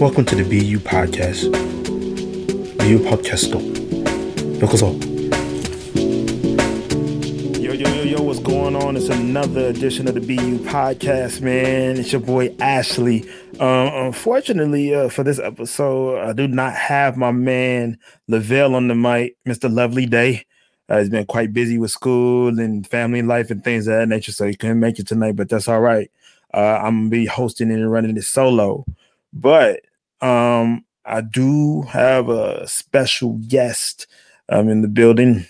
Welcome to the BeU Podcast. BeU Podcast. Yo, yo, yo, yo, what's going on? It's another edition of the BeU Podcast, man. It's your boy Ashley. Um, unfortunately, uh, for this episode, I do not have my man Lavelle on the mic, Mr. Lovely Day. Uh, he's been quite busy with school and family life and things of that nature, so he couldn't make it tonight, but that's all right. Uh, I'm gonna be hosting it and running it solo, but um, I do have a special guest um, in the building.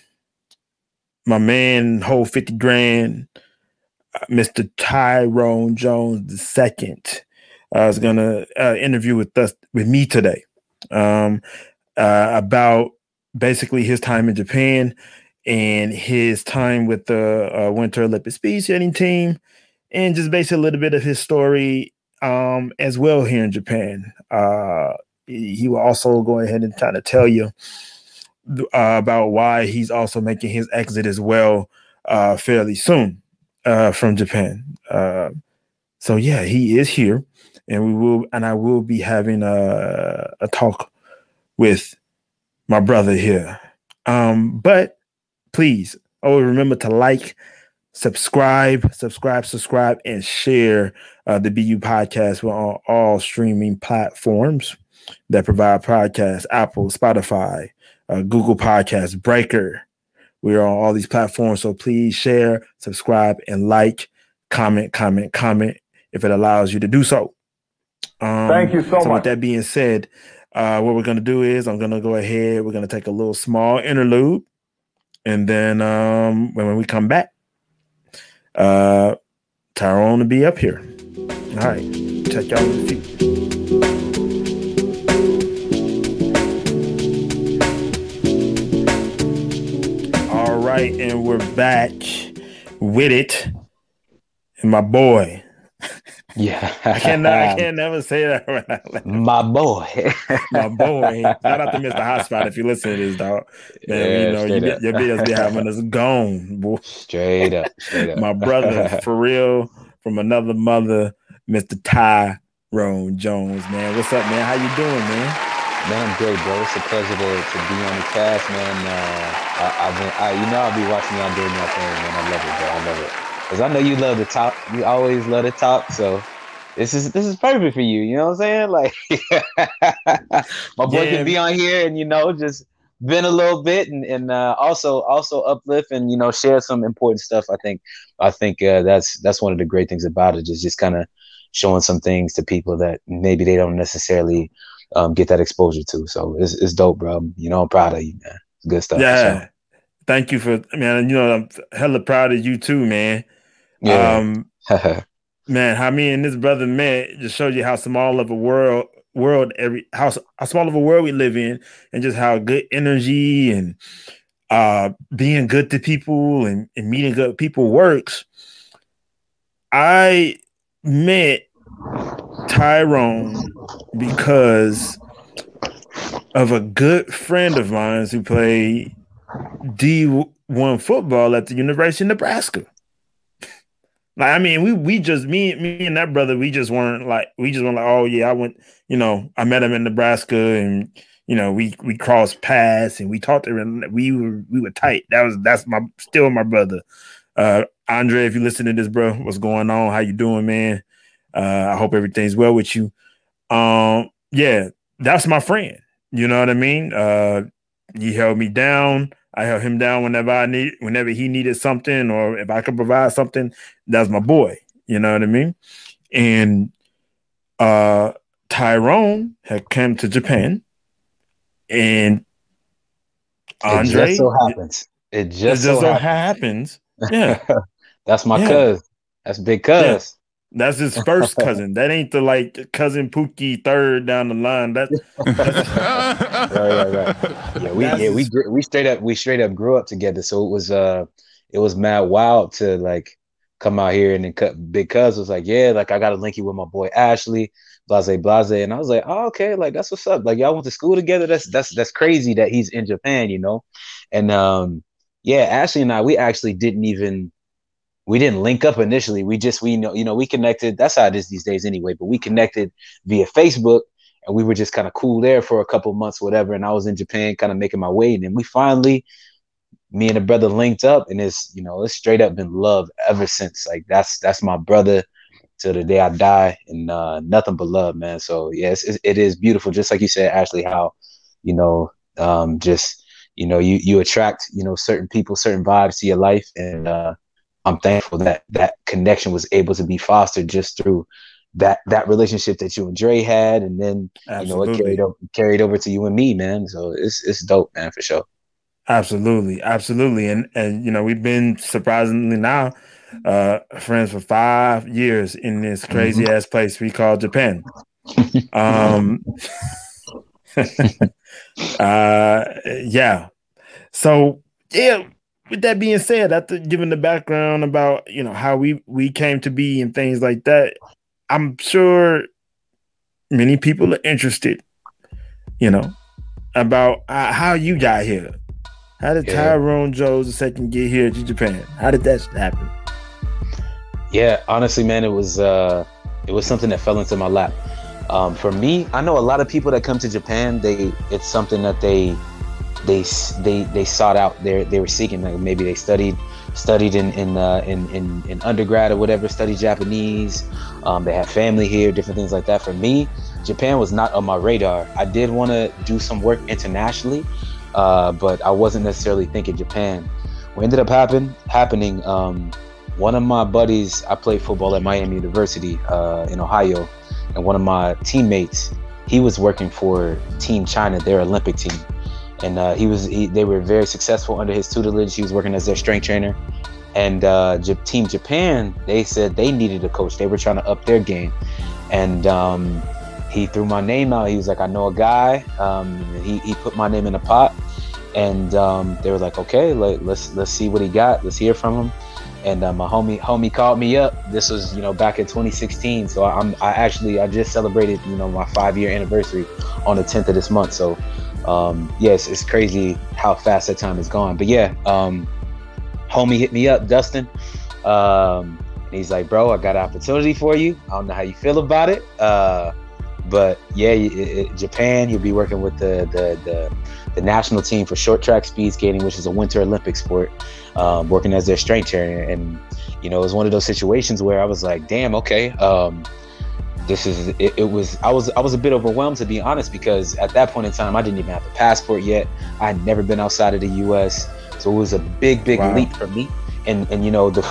My man, whole 50 grand, uh, Mr. Tyrone Jones II. I was gonna uh, interview with us with me today um, uh, about basically his time in Japan and his time with the uh, Winter Olympic speed skating team, and just basically a little bit of his story um, as well here in Japan. Uh, he will also go ahead and kind of tell you uh, about why he's also making his exit as well uh, fairly soon uh, from Japan. Uh, so yeah, he is here, and we will, and I will be having a, a talk with my brother here. Um, but please, always remember to like, subscribe, subscribe, subscribe, and share uh, the BeU podcast. We're on all streaming platforms that provide podcasts Apple, Spotify, uh, Google Podcasts, Breaker. We're on all these platforms. So please share, subscribe, and like, comment, comment, comment if it allows you to do so. Um, Thank you so, so much. With that being said, uh, what we're going to do is I'm going to go ahead. We're going to take a little small interlude. And then um, when we come back, uh, Tyrone to be up here. All right. Check y'all in the future. All right, and we're back with it. And my boy, yeah, I can't. I can't never say that. My boy, my boy. Shout out to Mr. Hotspot if you listen to this, dog. Man, yeah, you know you be, your videos be having us gone, boy. Straight up, straight up. my brother, for real, from another mother, Mr. Tyrone Jones. Man, what's up, man? How you doing, man? Man, I'm great, bro. It's a pleasure to, to be on the cast, man. Uh, I, have been, I, you know, I'll be watching y'all doing your thing, man. I love it, bro. I love it. Cause I know you love to talk. You always love to talk. So this is this is perfect for you. You know what I'm saying? Like my boy yeah. can be on here and you know just vent a little bit and, and uh, also also uplift and you know share some important stuff. I think I think uh, that's that's one of the great things about it. Is just kind of showing some things to people that maybe they don't necessarily um, get that exposure to. So it's it's dope, bro. You know, I'm proud of you, man. Good stuff. Yeah. Thank you for man. You know, I'm hella proud of you too, man. Yeah. Um, man, how me and this brother met just showed you how small of a world world every how, how small of a world we live in, and just how good energy and uh being good to people and, and meeting good people works. I met Tyrone because of a good friend of mine who played D1 football at the University of Nebraska. Like I mean, we we just me me and that brother, we just weren't like we just weren't like, oh yeah, I went, you know, I met him in Nebraska and you know, we we crossed paths and we talked to him. We were we were tight. That was that's my still my brother. Uh Andre, if you listen to this, bro, what's going on? How you doing, man? Uh I hope everything's well with you. Um, yeah, that's my friend. You know what I mean? Uh he held me down. I held him down whenever I need, whenever he needed something, or if I could provide something. That's my boy. You know what I mean? And uh Tyrone had come to Japan, and Andre. It just so happens. It just, it just so, happens. happens. Yeah, that's my yeah. cuz. That's big cuz. Yeah. That's his first cousin. That ain't the like cousin Pookie third down the line. That, that's right, right, right. Yeah, we yeah we we straight up we straight up grew up together. So it was uh it was mad wild to like come out here and then cut big cuz was like, yeah, like I gotta link you with my boy Ashley, blase blase. And I was like, oh, okay, like that's what's up. Like y'all went to school together. That's that's that's crazy that he's in Japan, you know? And um yeah, Ashley and I, we actually didn't even we didn't link up initially. We just we know you know we connected. That's how it is these days anyway. But we connected via Facebook, and we were just kind of cool there for a couple months, whatever. And I was in Japan, kind of making my way, and then we finally, me and a brother linked up, and it's you know it's straight up been love ever since. Like that's that's my brother till the day I die, and uh, nothing but love, man. So yes, yeah, it is beautiful, just like you said, Ashley. How you know um, just you know you you attract you know certain people, certain vibes to your life, and uh, I'm thankful that that connection was able to be fostered just through that that relationship that you and Dre had, and then Absolutely. you know it carried over carried over to you and me, man. So it's it's dope, man, for sure. Absolutely, absolutely, and and you know we've been surprisingly now uh friends for five years in this crazy mm-hmm. ass place we call Japan. um, uh, yeah. So yeah, with that being said, after giving the background about you know how we we came to be and things like that, I'm sure many people are interested. You know about uh, how you got here. How did yeah. Tyrone Jones II get here to Japan? How did that happen? Yeah, honestly, man, it was uh, it was something that fell into my lap. Um, for me, I know a lot of people that come to Japan. They it's something that they they they they sought out. They they were seeking. Like maybe they studied studied in in, uh, in, in in undergrad or whatever. Studied Japanese. Um, they have family here, different things like that. For me, Japan was not on my radar. I did want to do some work internationally, uh, but I wasn't necessarily thinking Japan. What ended up happen happening? Um, one of my buddies, I played football at Miami University uh, in Ohio, and one of my teammates, he was working for Team China, their Olympic team and uh, he was he, they were very successful under his tutelage. He was working as their strength trainer, and uh, Team Japan they said they needed a coach. They were trying to up their game, and um, he threw my name out. He was like, "I know a guy." Um, he he put my name in a pot, and um, they were like, "Okay, let, let's let's see what he got. Let's hear from him." And uh, my homie homie called me up. This was you know back in 2016. So I'm I actually I just celebrated you know my five year anniversary on the 10th of this month. So um, yes, it's crazy how fast that time has gone. But yeah, um, homie hit me up, Dustin. Um, he's like, bro, I got an opportunity for you. I don't know how you feel about it. Uh, but yeah, it, it, Japan, you'll be working with the, the, the, the, national team for short track speed skating, which is a winter Olympic sport, um, working as their strength trainer. And, you know, it was one of those situations where I was like, damn, okay. Um, this is it, it, was I was I was a bit overwhelmed to be honest because at that point in time I didn't even have a passport yet. I had never been outside of the U.S. So it was a big big wow. leap for me. And and you know the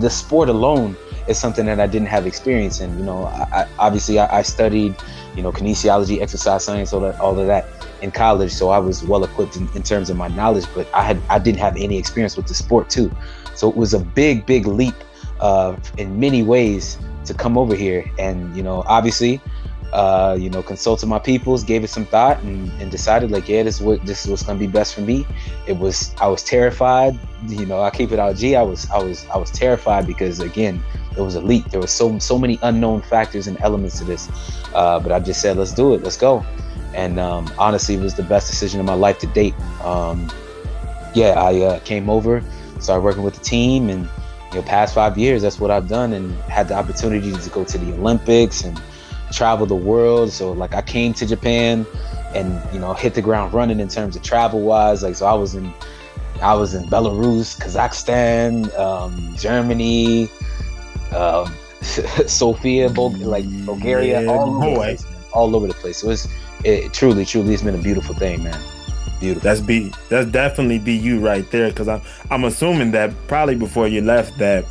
the sport alone is something that I didn't have experience in. You know, I, I obviously I, I, studied you know kinesiology, exercise science, all that all of that in college, so I was well equipped in, in terms of my knowledge. But I had I didn't have any experience with the sport too, so it was a big big leap uh, in many ways to come over here and you know obviously uh, you know consulted my peoples gave it some thought and, and decided like yeah this is what this is what's gonna be best for me. It was i was terrified you know i keep it out g i was i was i was terrified because again it was a leap. There was so so many unknown factors and elements to this uh, but i just said let's do it. Let's go and um, honestly it was the best decision of my life to date um, yeah i uh, came over started working with the team and you know, past five years, that's what I've done and had the opportunity to go to the Olympics and travel the world. So like I came to Japan and, you know, hit the ground running in terms of travel wise. Like, so I was in, I was in Belarus, Kazakhstan, um, Germany, um, Sofia, Bul- like Bulgaria, yeah, all over the place, all over the place. So it's it truly, truly, it's been a beautiful thing, man. Beautiful. That's be that's definitely be you right there because I'm I'm assuming that probably before you left that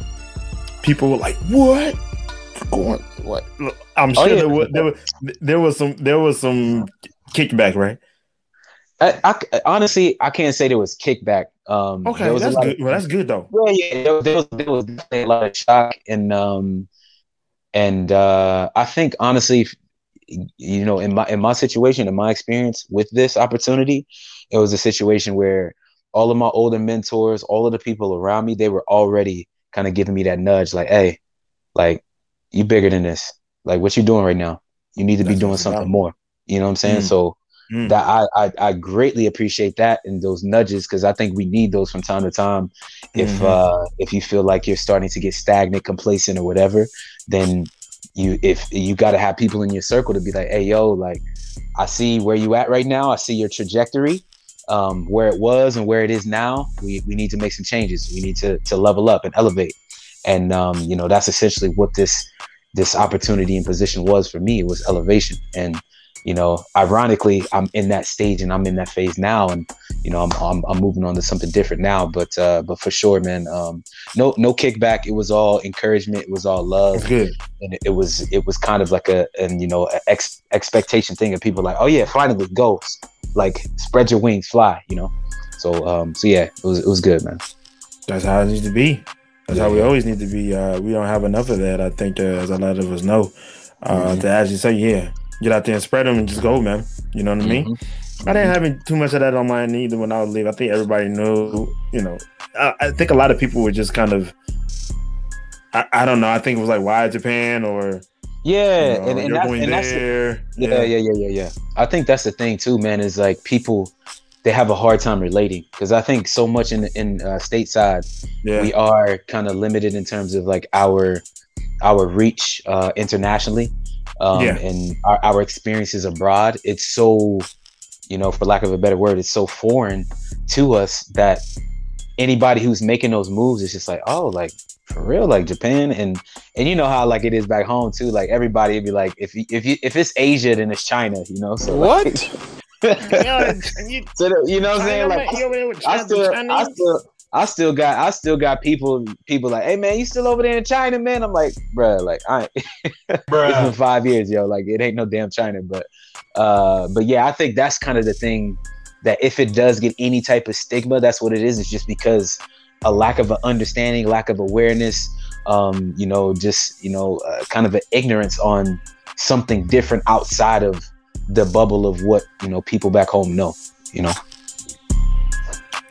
people were like, "What? Going what?" I'm oh, sure oh, yeah. there, was, there was there was some there was some kickback, right? I, I, honestly I can't say there was kickback. Um, okay, that's good. Of, well, that's good though. Yeah, yeah. There, there was there was definitely a lot of shock and um and uh, I think honestly, you know, in my in my situation, in my experience with this opportunity, it was a situation where all of my older mentors, all of the people around me, they were already kind of giving me that nudge, like, hey, like you bigger than this. Like what you doing right now? You need to That's be doing something more. You know what I'm saying? Mm. So mm. that I, I, I greatly appreciate that and those nudges because I think we need those from time to time. If mm-hmm. uh if you feel like you're starting to get stagnant, complacent, or whatever, then you if you got to have people in your circle to be like, hey yo, like I see where you at right now. I see your trajectory, um, where it was and where it is now. We we need to make some changes. We need to to level up and elevate. And um, you know that's essentially what this this opportunity and position was for me. It was elevation. And you know, ironically, I'm in that stage and I'm in that phase now, and you know, I'm I'm, I'm moving on to something different now. But uh, but for sure, man, um, no no kickback. It was all encouragement. It was all love. good. And it, was it was kind of like a and you know ex- expectation thing, and people like, oh yeah, finally go, like spread your wings, fly. You know, so um so yeah, it was it was good, man. That's how it needs to be. That's yeah. how we always need to be. Uh, we don't have enough of that. I think, uh, as a lot of us know, uh, mm-hmm. to actually say, yeah, get out there and spread them and just go, man. You know what I mean? Mm-hmm. I didn't have too much of that on mine either when I was leaving. I think everybody knew, you know, I, I, think a lot of people were just kind of, I, I, don't know. I think it was like, why Japan or, yeah, you know, and, and, that, and that's the, yeah, yeah, yeah, yeah, yeah. I think that's the thing too, man. Is like people they have a hard time relating because I think so much in in uh, stateside yeah. we are kind of limited in terms of like our our reach uh, internationally um, yeah. and our, our experiences abroad. It's so, you know, for lack of a better word, it's so foreign to us that anybody who's making those moves is just like, oh, like for real, like Japan, and and you know how like it is back home too. Like everybody would be like, if you, if you if it's Asia, then it's China, you know. So what? Like, you, so you know what I'm saying? Like, I still, I still, I still got I still got people people like, hey man, you still over there in China, man? I'm like, bruh, like I it's been five years, yo. Like it ain't no damn China. But uh but yeah, I think that's kind of the thing that if it does get any type of stigma, that's what it is. It's just because a lack of an understanding, lack of awareness, um, you know, just, you know, uh, kind of an ignorance on something different outside of the bubble of what, you know, people back home know, you know.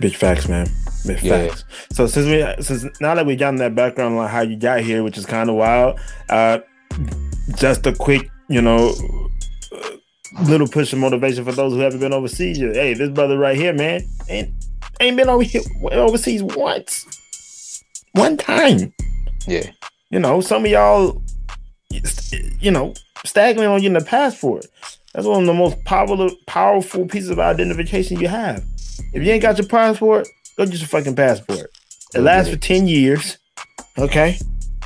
Big facts, man. Big yeah. facts. So since we since now that we got in that background on how you got here, which is kind of wild, uh, just a quick, you know, little push of motivation for those who haven't been overseas. Hey, this brother right here, man, ain't ain't been over here overseas once, one time. Yeah, you know, some of y'all, you know, staggering on getting a passport. That's one of the most powerful, powerful pieces of identification you have. If you ain't got your passport, go get your fucking passport. It lasts for ten years. Okay.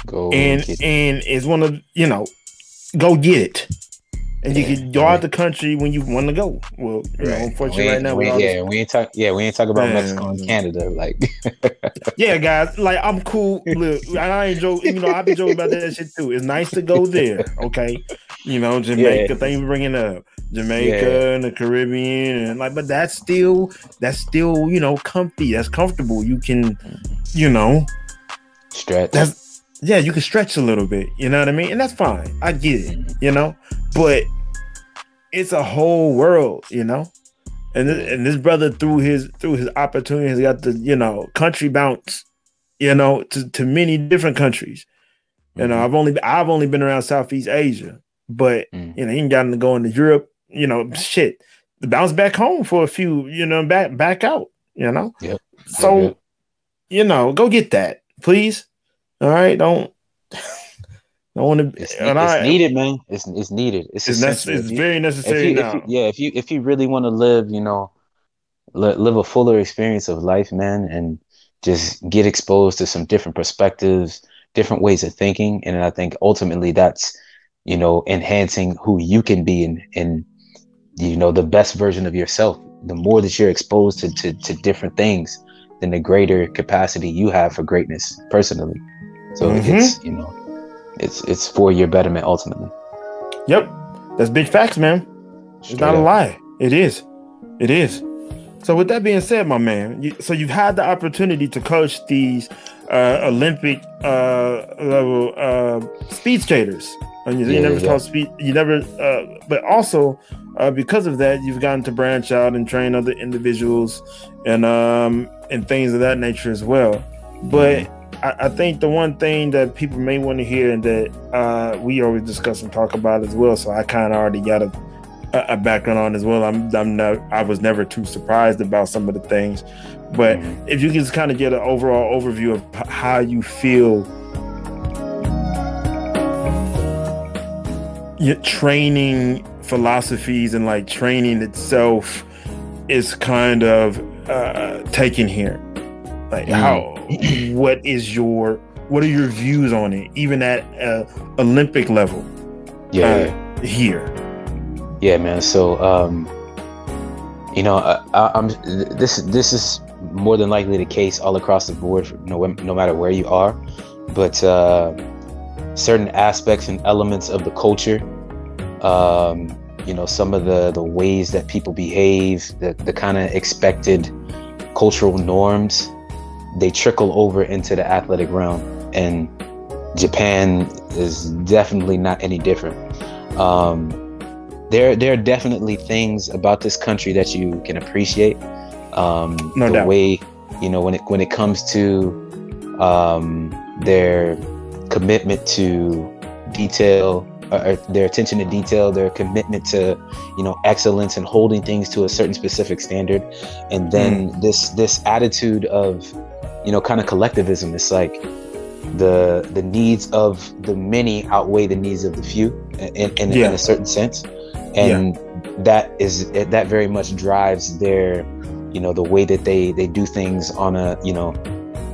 Go and and it's one of you know, go get it. And yeah, you can go out the country when you want to go. Well, you right. know, unfortunately, right now, we, yeah, we ain't talk. Yeah, we ain't talk about Man. Mexico and Canada. Like, yeah, guys, like I'm cool. Look, I ain't joking. You know, I've been joking about that shit too. It's nice to go there. Okay, you know, Jamaica. Yeah. Thank you for bringing up. Jamaica yeah. and the Caribbean and like, but that's still that's still you know comfy. That's comfortable. You can, you know, stretch. That's yeah, you can stretch a little bit. You know what I mean, and that's fine. I get it. You know, but it's a whole world. You know, and this, and this brother through his through his opportunities got the you know country bounce. You know, to, to many different countries. You know, mm-hmm. I've only I've only been around Southeast Asia, but mm. you know, he ain't gotten to go into Europe you know, shit, bounce back home for a few, you know, back back out, you know. Yep. So, yep. you know, go get that, please. All right, don't. don't want to. It's, it's I, needed, man. It's it's needed. It's it's, nece- it's very necessary if you, now. If you, yeah, if you if you really want to live, you know, li- live a fuller experience of life, man, and just get exposed to some different perspectives, different ways of thinking, and I think ultimately that's you know enhancing who you can be and and you know the best version of yourself the more that you're exposed to, to, to different things then the greater capacity you have for greatness personally. So mm-hmm. it's you know it's it's for your betterment ultimately. Yep. That's big facts man. It's Straight not up. a lie. It is. It is. So with that being said my man you, so you've had the opportunity to coach these uh, olympic uh, level uh, speed skaters and you, yeah, you never yeah. taught speed you never uh, but also uh, because of that, you've gotten to branch out and train other individuals and um, and things of that nature as well. But mm-hmm. I, I, think the one thing that people may want to hear and that uh, we always discuss and talk about as well, so I kind of already got a a, background on as well. I'm I'm not I was never too surprised about some of the things, but mm-hmm. if you can just kind of get an overall overview of how you feel. Your training philosophies and like training itself is kind of uh taken here. Like mm. how what is your what are your views on it even at uh, olympic level? Yeah uh, here. Yeah man. So um you know I, am this this is more than likely the case all across the board no, no matter where you are. But uh certain aspects and elements of the culture um you know some of the the ways that people behave the, the kind of expected cultural norms they trickle over into the athletic realm. And japan is definitely not any different. Um, there there are definitely things about this country that you can appreciate. Um, no the doubt. way you know when it when it comes to um, their commitment to detail uh, their attention to detail, their commitment to, you know, excellence and holding things to a certain specific standard, and then mm. this this attitude of, you know, kind of collectivism. It's like the the needs of the many outweigh the needs of the few, in in, yeah. in a certain sense, and yeah. that is that very much drives their, you know, the way that they they do things on a you know,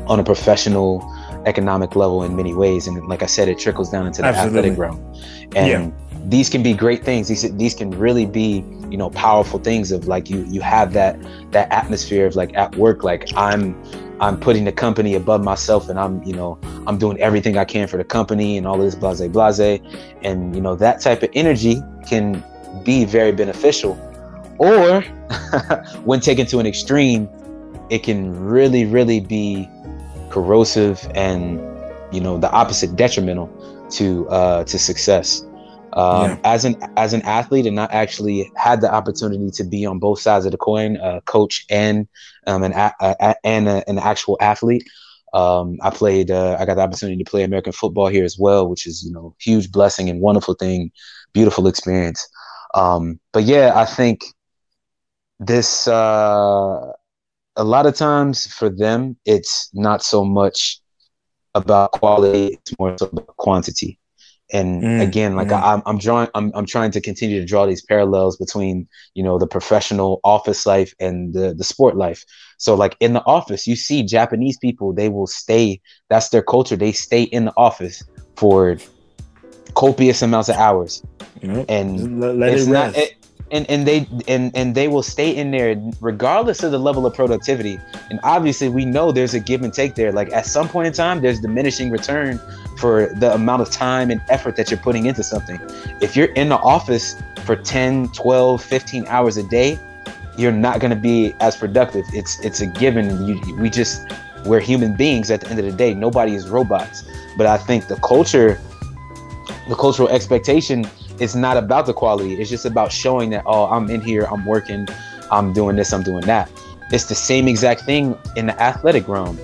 on a professional economic level in many ways. And like I said, it trickles down into the Absolutely. athletic realm. And yeah. these can be great things. These these can really be, you know, powerful things of like you you have that that atmosphere of like at work, like I'm I'm putting the company above myself and I'm, you know, I'm doing everything I can for the company and all this blase blase. And, you know, that type of energy can be very beneficial. Or when taken to an extreme, it can really, really be corrosive and you know the opposite detrimental to uh, to success. Um, yeah. As an as an athlete, and not actually had the opportunity to be on both sides of the coin, uh, coach and um, an a, a, and a, an actual athlete. Um, I played. Uh, I got the opportunity to play American football here as well, which is you know huge blessing and wonderful thing, beautiful experience. Um, but yeah, I think this uh, a lot of times for them, it's not so much about quality; it's more so about quantity. And mm, again, like mm. I, am I'm drawing, I'm, I'm trying to continue to draw these parallels between, you know, the professional office life and the the sport life. So, like in the office, you see Japanese people; they will stay. That's their culture. They stay in the office for copious amounts of hours, mm-hmm. and let, let it's it not. It, and and they and and they will stay in there regardless of the level of productivity. And obviously we know there's a give and take there. Like at some point in time there's diminishing return for the amount of time and effort that you're putting into something. If you're in the office for 10 12 15 hours a day you're not going to be as productive. It's it's a given. You, we just we're human beings at the end of the day. Nobody is robots. But i think the culture the cultural expectation it's not about the quality. It's just about showing that, oh, I'm in here, I'm working, I'm doing this, I'm doing that. It's the same exact thing in the athletic realm.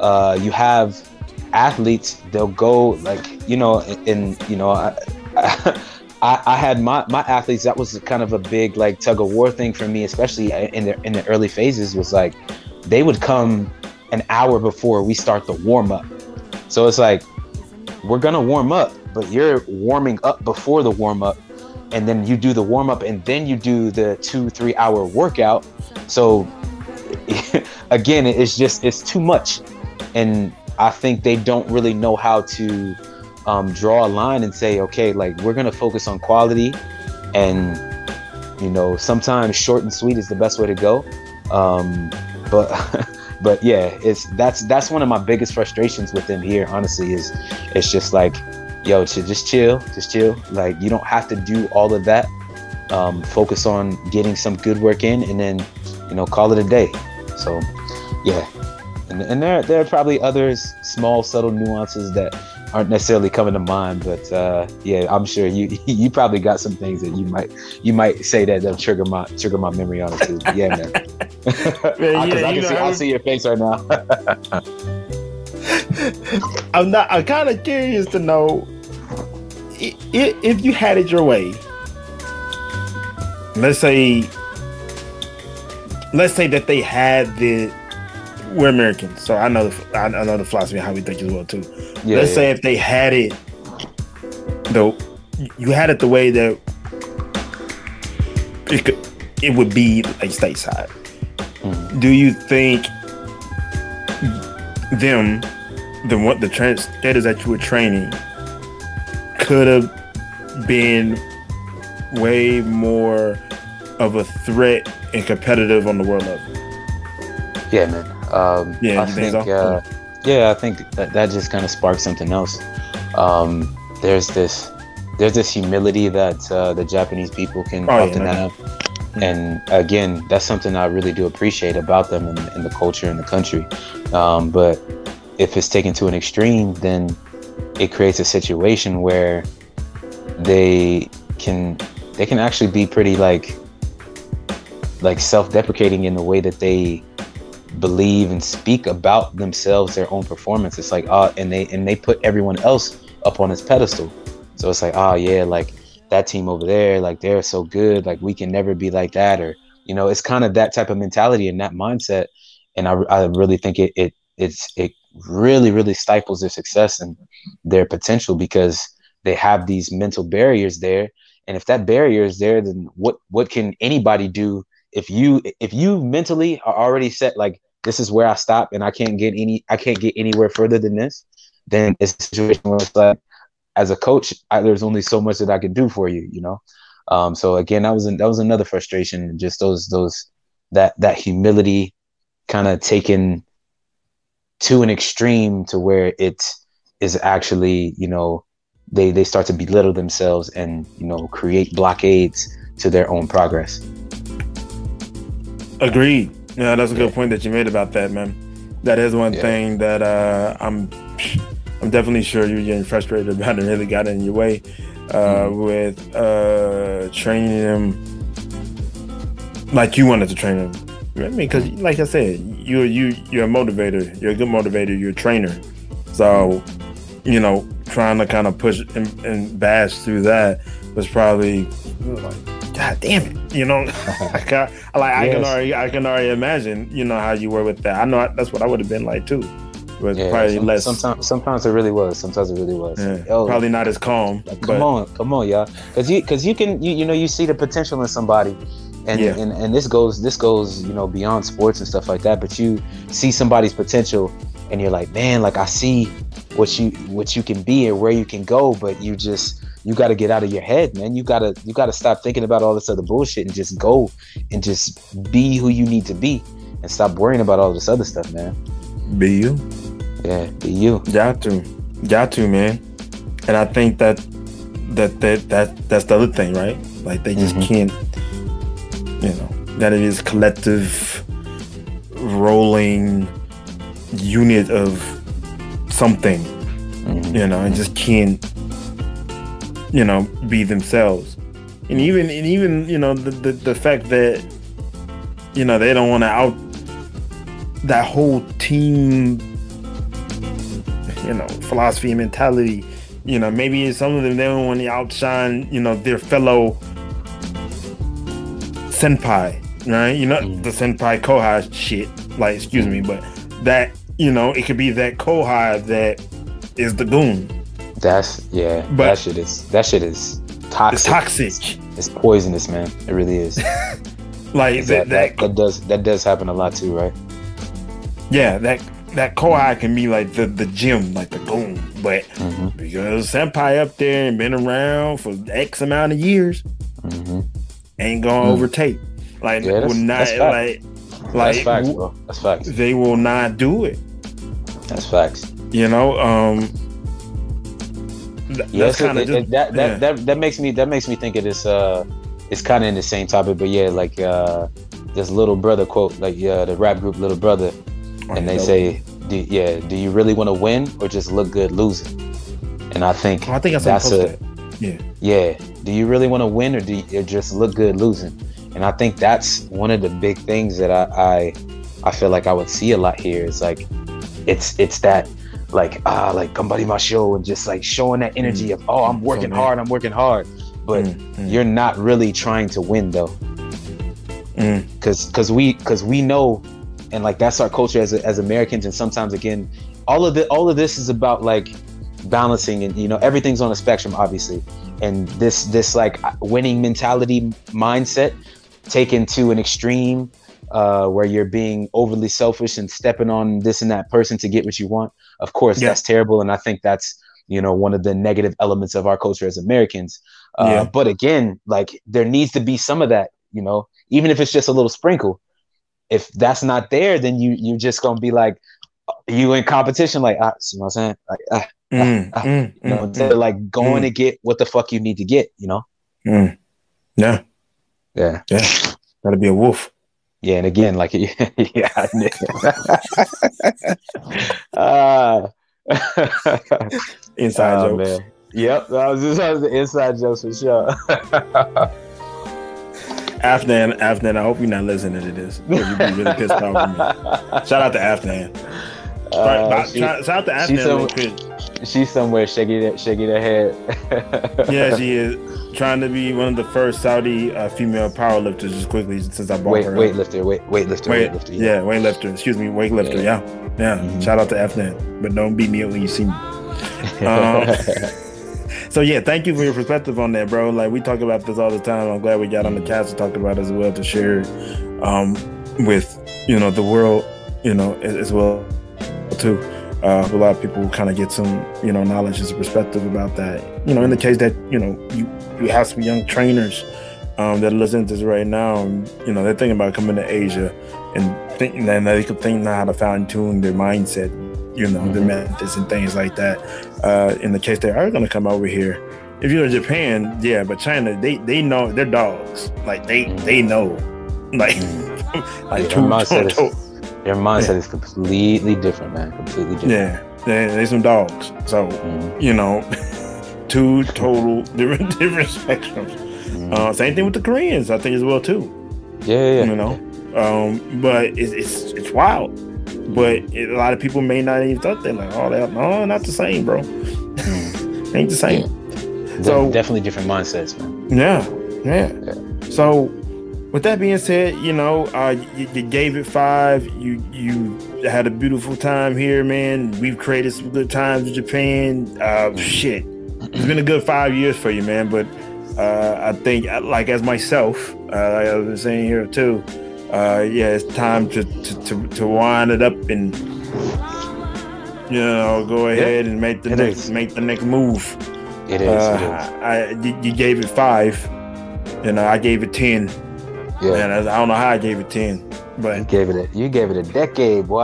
Uh, you have athletes, they'll go like, you know, and you know, I, I, I, had my, my athletes, that was kind of a big like tug of war thing for me, especially in the, in the early phases was like, they would come an hour before we start the warm up. So it's like, we're gonna warm up but you're warming up before the warm up and then you do the warm up and then you do the two three hour workout. So again it's just it's too much. And i think they don't really know how to um, draw a line and say okay like we're gonna focus on quality and you know sometimes short and sweet is the best way to go. Um, but but yeah it's that's that's one of my biggest frustrations with them here honestly is it's just like yo, to just chill, just chill. Like you don't have to do all of that. Um, focus on getting some good work in, and then you know call it a day. So yeah, and, and there there are probably others small subtle nuances that aren't necessarily coming to mind, but uh, yeah, I'm sure you you probably got some things that you might you might say that that trigger my trigger my memory on it too. yeah, man. man yeah, I, can see, I see your face right now. I'm not. I'm kind of curious to know if you had it your way. let's say let's say that they had the we're Americans, so I know the I know the philosophy how we think as well too. Yeah, let's yeah. say if they had it though you had it the way that it could it would be like stateside. Mm-hmm. Do you think them the what the translators that you were training could have been way more of a threat and competitive on the world level? Yeah, man. Um, yeah, I think, so? uh, yeah, I think that, that just kind of sparked something else. Um, there's this there's this humility that uh, the Japanese people can oh, often yeah, have. Mm-hmm. And again, that's something I really do appreciate about them and, and the culture and the country. Um, but if it's taken to an extreme, then it creates a situation where they can they can actually be pretty like like self-deprecating in the way that they believe and speak about themselves, their own performance. It's like, uh, and they and they put everyone else up on this pedestal. So it's like, oh yeah, like that team over there, like they're so good, like we can never be like that, or you know, it's kind of that type of mentality and that mindset. And I, I really think it it it's it really really stifles their success and their potential because they have these mental barriers there. And if that barrier is there, then what what can anybody do if you if you mentally are already set like this is where I stop and I can't get any I can't get anywhere further than this, then it's a situation where it's like as a coach, I, there's only so much that I can do for you, you know. Um, so again, that was an, that was another frustration. Just those those that that humility, kind of taken to an extreme to where it is actually, you know, they they start to belittle themselves and you know create blockades to their own progress. Agreed. Yeah, that's a good point that you made about that, man. That is one yeah. thing that uh, I'm I'm definitely sure you're getting frustrated about it. Really got in your way uh, mm. with uh, training them like you wanted to train them. I mean, because like I said, you're you you're a motivator. You're a good motivator. You're a trainer. So, you know, trying to kind of push and, and bash through that was probably like, God damn it, you know. I got, like I can already I can already imagine, you know, how you were with that. I know that's what I would have been like too was yeah, probably some, less. Sometimes, sometimes it really was. Sometimes it really was. Yeah, oh, probably not as calm. Like, come on, come on, y'all, because you because you can you you know you see the potential in somebody, and, yeah. and and this goes this goes you know beyond sports and stuff like that. But you see somebody's potential, and you're like, man, like I see what you what you can be and where you can go, but you just you got to get out of your head, man. You gotta you gotta stop thinking about all this other bullshit and just go and just be who you need to be and stop worrying about all this other stuff, man. Be you. Yeah, be you. Got to, got to, man. And I think that that that that that's the other thing, right? Like they just mm-hmm. can't, you know, that it is collective, rolling unit of something, mm-hmm. you know, and just can't, you know, be themselves. And even and even you know the the, the fact that you know they don't want to out that whole team you know philosophy and mentality. You know, maybe some of them they don't want to outshine you know their fellow senpai, right? You know mm. the senpai kohai shit. Like, excuse me, but that you know it could be that kohai that is the goon. That's yeah. But that shit is that shit is toxic. It's toxic. It's, it's poisonous, man. It really is. like that, that, that, that does that does happen a lot too, right? Yeah, that that kohai can be like the the gym, like the goon, but mm-hmm. because senpai up there and been around for X amount of years, mm-hmm. Ain't gonna mm. overtake. Like yeah, will not like like that's facts, bro. That's facts. They will not do it. That's facts. You know, um yes, it, it, that, that, yeah. that that makes me that makes me think of this uh it's kind of in the same topic, but yeah, like uh this little brother quote, like yeah, the rap group Little Brother and they say, do, "Yeah, do you really want to win or just look good losing?" And I think oh, I think that's a yeah yeah. Do you really want to win or do you just look good losing? And I think that's one of the big things that I, I I feel like I would see a lot here is like it's it's that like ah like somebody my show and just like showing that energy mm. of oh I'm working hard I'm working hard but mm-hmm. you're not really trying to win though. Because mm. because we because we know, and like that's our culture as as Americans, and sometimes again, all of the all of this is about like balancing and you know everything's on a spectrum obviously. And this this like winning mentality mindset taken to an extreme uh, where you're being overly selfish and stepping on this and that person to get what you want of course yeah. that's terrible. And i think that's you know one of the negative elements of our culture as americans. Uh, yeah. but again like there needs to be some of that you know even if it's just a little sprinkle. If that's not there then you you're just gonna be like you in competition like ah, you know what i'm saying? Like ah, mm, ah, mm, you know, mm, of like going mm. to get what the fuck you need to get you know mm. yeah yeah yeah gotta be a wolf yeah, and again, like yeah, uh, inside oh, jokes. Man. Yep, that was just that was the inside jokes for sure. Afnan, Afnan, I hope you're not listening to this. You'd be really pissed off me. Shout out to Afnan. Uh, she, shout out to Afnan. She's somewhere shaking, shaking her head. yeah, she is trying to be one of the first Saudi uh, female powerlifters just quickly since I bought Wait, her. Weightlifter, wait, weightlifter, Wait, weightlifter. Yeah. yeah, weightlifter. Excuse me, weightlifter. Yeah, yeah. yeah. Mm-hmm. Shout out to Afnan, but don't beat me up when you see me. Um, so yeah, thank you for your perspective on that, bro. Like we talk about this all the time. I'm glad we got on the cast to talk about it as well to share um, with you know the world, you know, as well too. Uh, a lot of people kind of get some you know knowledge and perspective about that. You know in the case that you know you you have some young trainers um, that are listening to this right now and, you know they're thinking about coming to asia and thinking that they could think now how to fine tune their mindset you know mm-hmm. their methods and things like that. Uh, in the case they are going to come over here if you're in japan yeah but china they they know they're dogs. Like they they know. Like mm-hmm. like yeah, their mindset yeah. is completely different, man. Completely different. Yeah, they they some dogs. So mm-hmm. you know, two total different different spectrums. Mm-hmm. Uh, same thing with the Koreans, I think as well too. Yeah, yeah. You know, um, but it's it's it's wild. But it, a lot of people may not even thought that like, oh, that no, not the same, bro. Mm-hmm. Ain't the same. Yeah. So definitely different mindsets, man. Yeah, yeah. yeah. So with that being said, you know, uh, you, you, gave it five. You you had a beautiful time here, man. We've created some good times in Japan. Uh, shit, it's been a good five years for you, man. But uh, I think, uh, like as myself, uh, like I've been saying here too, uh, yeah, it's time to, to to, to wind it up and you know go ahead yeah, and make the next is. make the next move. It is. It is. I, you, you gave it five. Know, I gave it ten. Yeah. Man, I, don't know how I gave it ten, but you gave it a you gave it a decade, boy.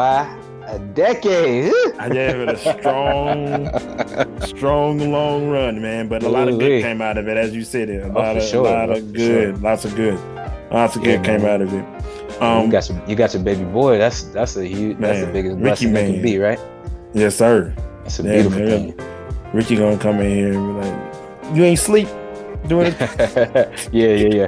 A decade. I gave it a strong, strong, long run, man. But a lot of good came out of it, as you said. It a oh, lot of, sure, lot of good, sure. lots of good, lots of yeah, good man. came out of it. Um, you got your, you got your baby boy. That's that's a huge. Man, that's the biggest blessing man. can be, right? Yes, sir. That's a yeah, beautiful man. thing. Ricky gonna come in here and be like, "You ain't sleep." Doing it. yeah, yeah, yeah.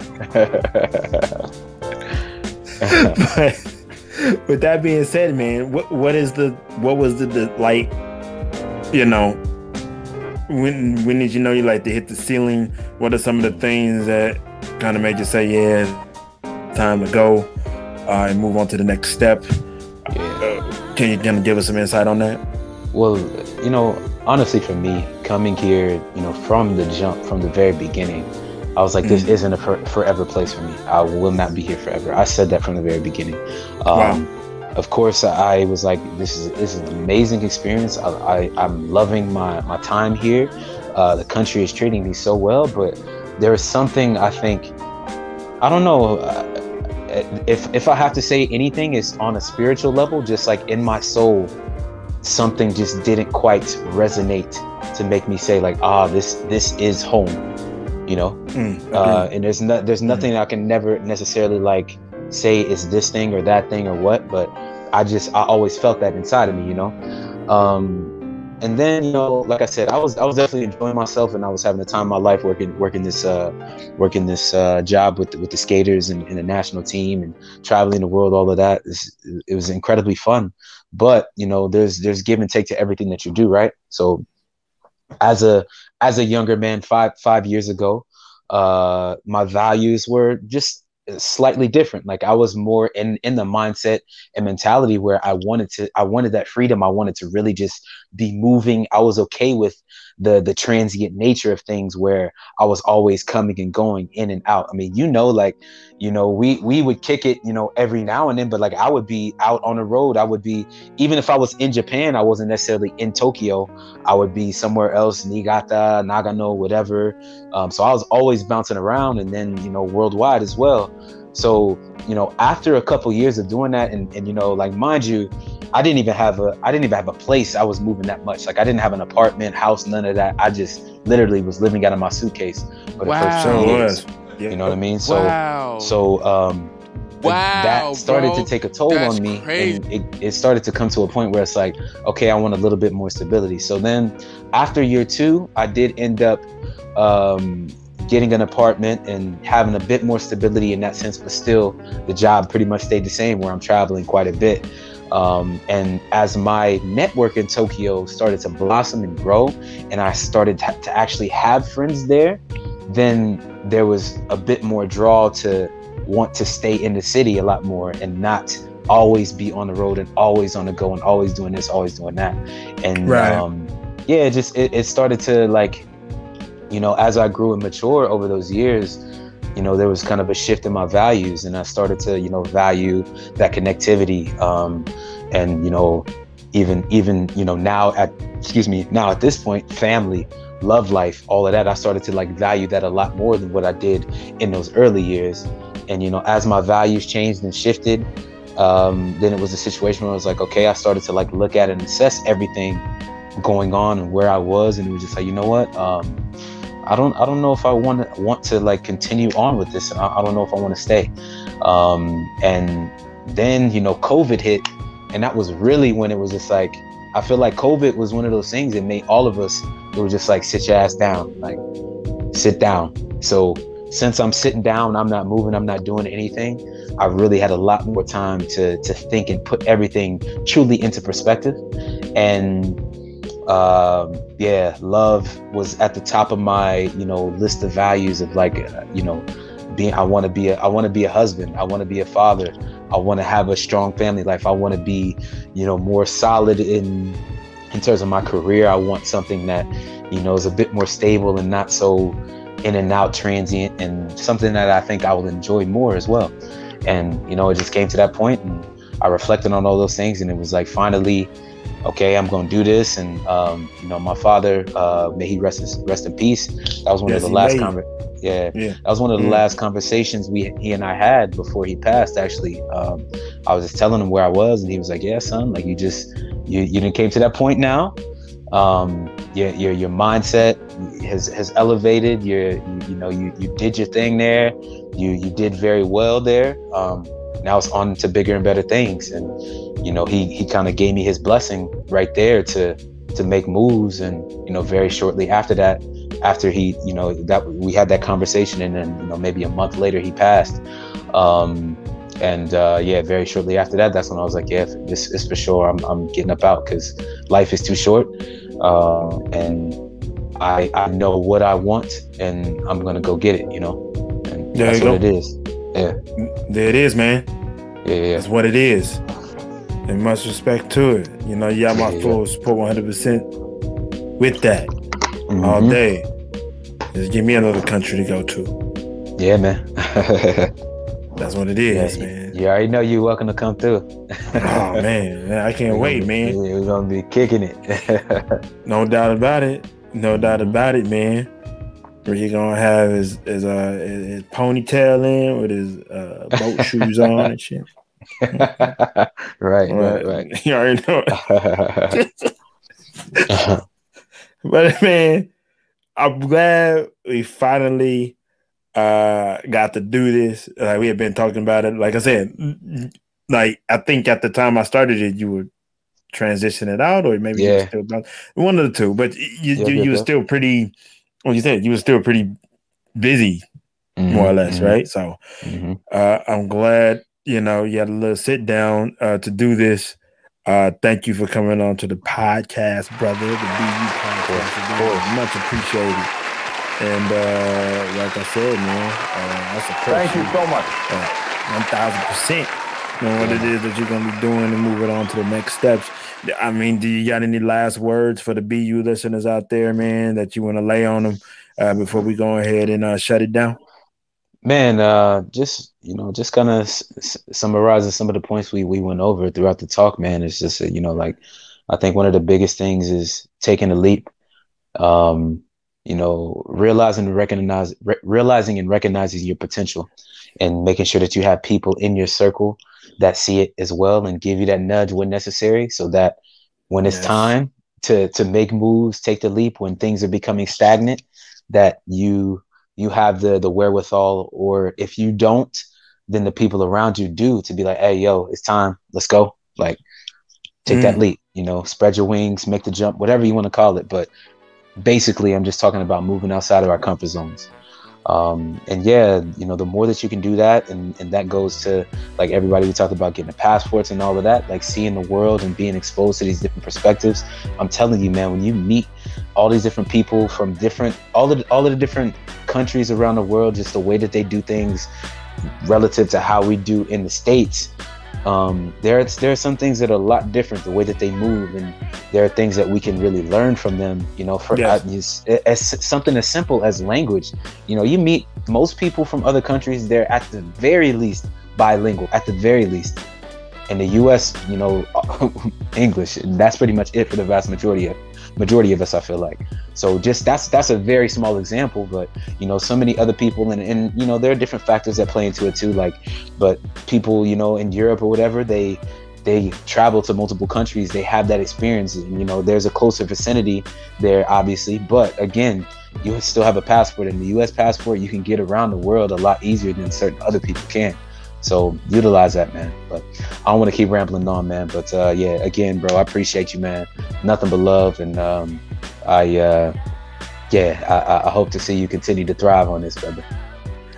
but with that being said, man, what what is the what was the, the like, you know, when when did you know you like to hit the ceiling? What are some of the things that kind of made you say, yeah, time to go uh, and move on to the next step? Yeah. Uh, can you kind of give us some insight on that? Well, you know, honestly, for me, coming here, you know, from the jump, from the very beginning, I was like, this mm. isn't a for- forever place for me. I will not be here forever. I said that from the very beginning. Um, wow. Of course, I was like, this is this is an amazing experience. I, I am loving my my time here. Uh, the country is treating me so well, but there is something I think. I don't know. Uh, if if I have to say anything, is on a spiritual level, just like in my soul, something just didn't quite resonate to make me say like ah this this is home you know mm, uh, and there's no, there's mm. nothing mm. i can never necessarily like say is this thing or that thing or what but i just i always felt that inside of me you know um, and then you know like i said i was i was definitely enjoying myself and i was having the time of my life working working this uh working this uh job with the, with the skaters and, and the national team and traveling the world all of that it was incredibly fun but you know there's there's give and take to everything that you do right? So as a as a younger man five five years ago uh, my values were just slightly different. Like i was more in in the mindset and mentality where i wanted to i wanted that freedom. I wanted to really just be moving. I was okay with the the transient nature of things where i was always coming and going in and out. I mean you know like you know we we would kick it you know every now and then but like i would be out on the road. I would be even if i was in japan i wasn't necessarily in tokyo. I would be somewhere else niigata nagano whatever. Um, so i was always bouncing around and then you know worldwide as well so, you know, after a couple years of doing that, and, and you know, like mind you, I didn't even have a I didn't even have a place I was moving that much. Like I didn't have an apartment, house, none of that. I just literally was living out of my suitcase for the wow. first two years. Yeah. You know what I mean? So wow. so um wow, that started bro. to take a toll That's on me crazy. and it, it started to come to a point where it's like okay i want a little bit more stability so then after year two i did end up um, getting an apartment and having a bit more stability in that sense, but still the job pretty much stayed the same where I'm traveling quite a bit. Um, and as my network in Tokyo started to blossom and grow, and I started to, to actually have friends there, then there was a bit more draw to want to stay in the city a lot more and not always be on the road and always on the go and always doing this, always doing that. And right. um, yeah, it just it, it started to like you know, as I grew and matured over those years, you know, there was kind of a shift in my values, and I started to, you know, value that connectivity. Um, and you know, even even you know now at excuse me now at this point, family, love life, all of that, I started to like value that a lot more than what I did in those early years. And you know, as my values changed and shifted, um, then it was a situation where I was like, okay, I started to like look at and assess everything going on and where I was, and it was just like, you know what? Um, I don't I don't know if I want to want to like continue on with this. I, I don't know if I want to stay. Um, and then you know COVID hit, and that was really when it was just like I feel like COVID was one of those things that made all of us. It was just like sit your ass down, like sit down. So since I'm sitting down, I'm not moving, I'm not doing anything. I really had a lot more time to to think and put everything truly into perspective. And um, yeah, love was at the top of my, you know, list of values of like, uh, you know, being, I want to be a, I want to be a husband. I want to be a father. I want to have a strong family life. I want to be, you know, more solid in, in terms of my career. I want something that, you know, is a bit more stable and not so in and out transient and something that I think I will enjoy more as well. And, you know, it just came to that point and I reflected on all those things and it was like finally, okay, I'm going to do this. And, um, you know, my father, uh, may he rest, rest in peace. That was one yes, of the last conver- yeah, yeah, that was one of the yeah. last conversations we he and I had before he passed. Actually, um, I was just telling him where I was, and he was like, "Yeah, son, like you just you you didn't came to that point now. Um, your your your mindset has has elevated. Your you, you know you you did your thing there. You you did very well there. Um, now it's on to bigger and better things. And you know he he kind of gave me his blessing right there to to make moves. And you know very shortly after that after he you know that we had that conversation. And then you know maybe a month later he passed. Um and uh, yeah very shortly after that that's when i was like yeah this is for sure. I'm, I'm getting up out because life is too short. Uh, and i i know what i want and i'm gonna go get it you know? And there that's what go. it is yeah. There it is, man. Yeah, yeah. That's what it is. And much respect to it. You know, you got my yeah, full support 100% with that mm-hmm. all day. Just give me another country to go to. Yeah, man. That's what it is, yeah, man. You already know you're welcome to come through. oh man, I can't we're wait, be, man. We're gonna be kicking it. no doubt about it. No doubt about it, man where he gonna have his his uh his ponytail in with his uh boat shoes on and shit. right, right, right. You already know. It. but man, I'm glad we finally uh got to do this. Like we had been talking about it. Like I said, like I think at the time I started it, you were transitioning it out, or maybe yeah. you were still about one of the two. But you you, yeah, you were still pretty like you said, you were still pretty busy, mm-hmm, more or less, mm-hmm. right? So mm-hmm. uh, I'm glad you know you had a little sit down uh, to do this. Uh, thank you for coming on to the podcast, brother. The BeU podcast, much appreciated. And uh, like I said, man, uh, that's a Thank you so much. Uh, one thousand percent. Know what it is that you're gonna be doing and moving on to the next steps. I mean, do you got any last words for the BeU listeners out there, man, that you want to lay on them uh, before we go ahead and uh, shut it down? Man, uh, just you know, just kind of s- summarizing some of the points we we went over throughout the talk. Man, it's just you know, like I think one of the biggest things is taking a leap. Um, you know, realizing and recognize, re- realizing and recognizing your potential, and making sure that you have people in your circle that see it as well and give you that nudge when necessary, so that when it's yes. time to to make moves, take the leap when things are becoming stagnant, that you you have the the wherewithal, or if you don't, then the people around you do to be like, hey, yo, it's time, let's go, like take mm. that leap, you know, spread your wings, make the jump, whatever you want to call it, but basically i'm just talking about moving outside of our comfort zones um, and yeah you know the more that you can do that and, and that goes to like everybody we talked about getting the passports and all of that like seeing the world and being exposed to these different perspectives. I'm telling you man when you meet all these different people from different all of the, all of the different countries around the world just the way that they do things relative to how we do in the states um, there, there are some things that are a lot different, the way that they move, and there are things that we can really learn from them. You know, for yes. uh, as something as simple as language. You know, you meet most people from other countries; they're at the very least bilingual, at the very least. In the U.S., you know, English, and that's pretty much it for the vast majority of majority of us i feel like. So just that's that's a very small example but you know so many other people and and you know there are different factors that play into it too like but people you know in europe or whatever they they travel to multiple countries they have that experience and you know there's a closer vicinity there obviously but again you still have a passport. And the us passport you can get around the world a lot easier than certain other people can so utilize that, man. But I don't want to keep rambling on, man. But uh, yeah, again, bro, I appreciate you, man. Nothing but love, and um, I, uh, yeah, I, I, hope to see you continue to thrive on this, brother.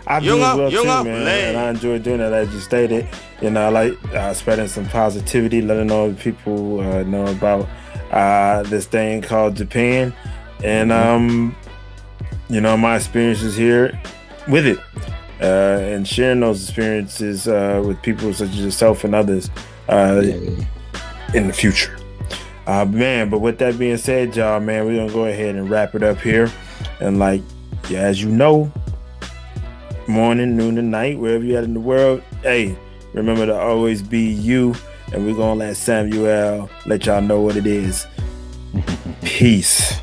I do as well too, man. And I enjoy doing that, as you stated. You know, I like uh, spreading some positivity, letting all the people uh, know about uh, this thing called Japan, and mm-hmm. um, you know, my experiences here with it uh, and sharing those experiences uh, with people such as yourself and others uh, in the future. Uh, man, but with that being said, y'all, man, we're gonna go ahead and wrap it up here. And like, yeah, as you know, morning, noon, and night, wherever you're at in the world, hey, remember to always be you. And we're gonna let Samuel let y'all know what it is. Peace.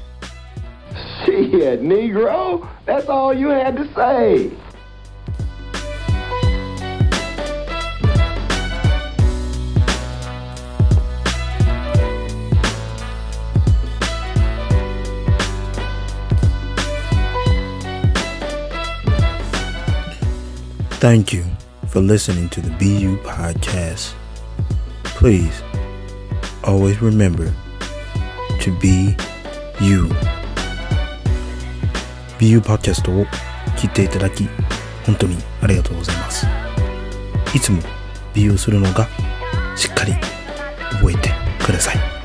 Shit, Negro, that's all you had to say. Thank you for listening to the BeU Podcast. Please always remember to be you. BeU パーキャストを聞いていただき、本当にありがとうございます。いつも BeU するのがしっかり覚えてください。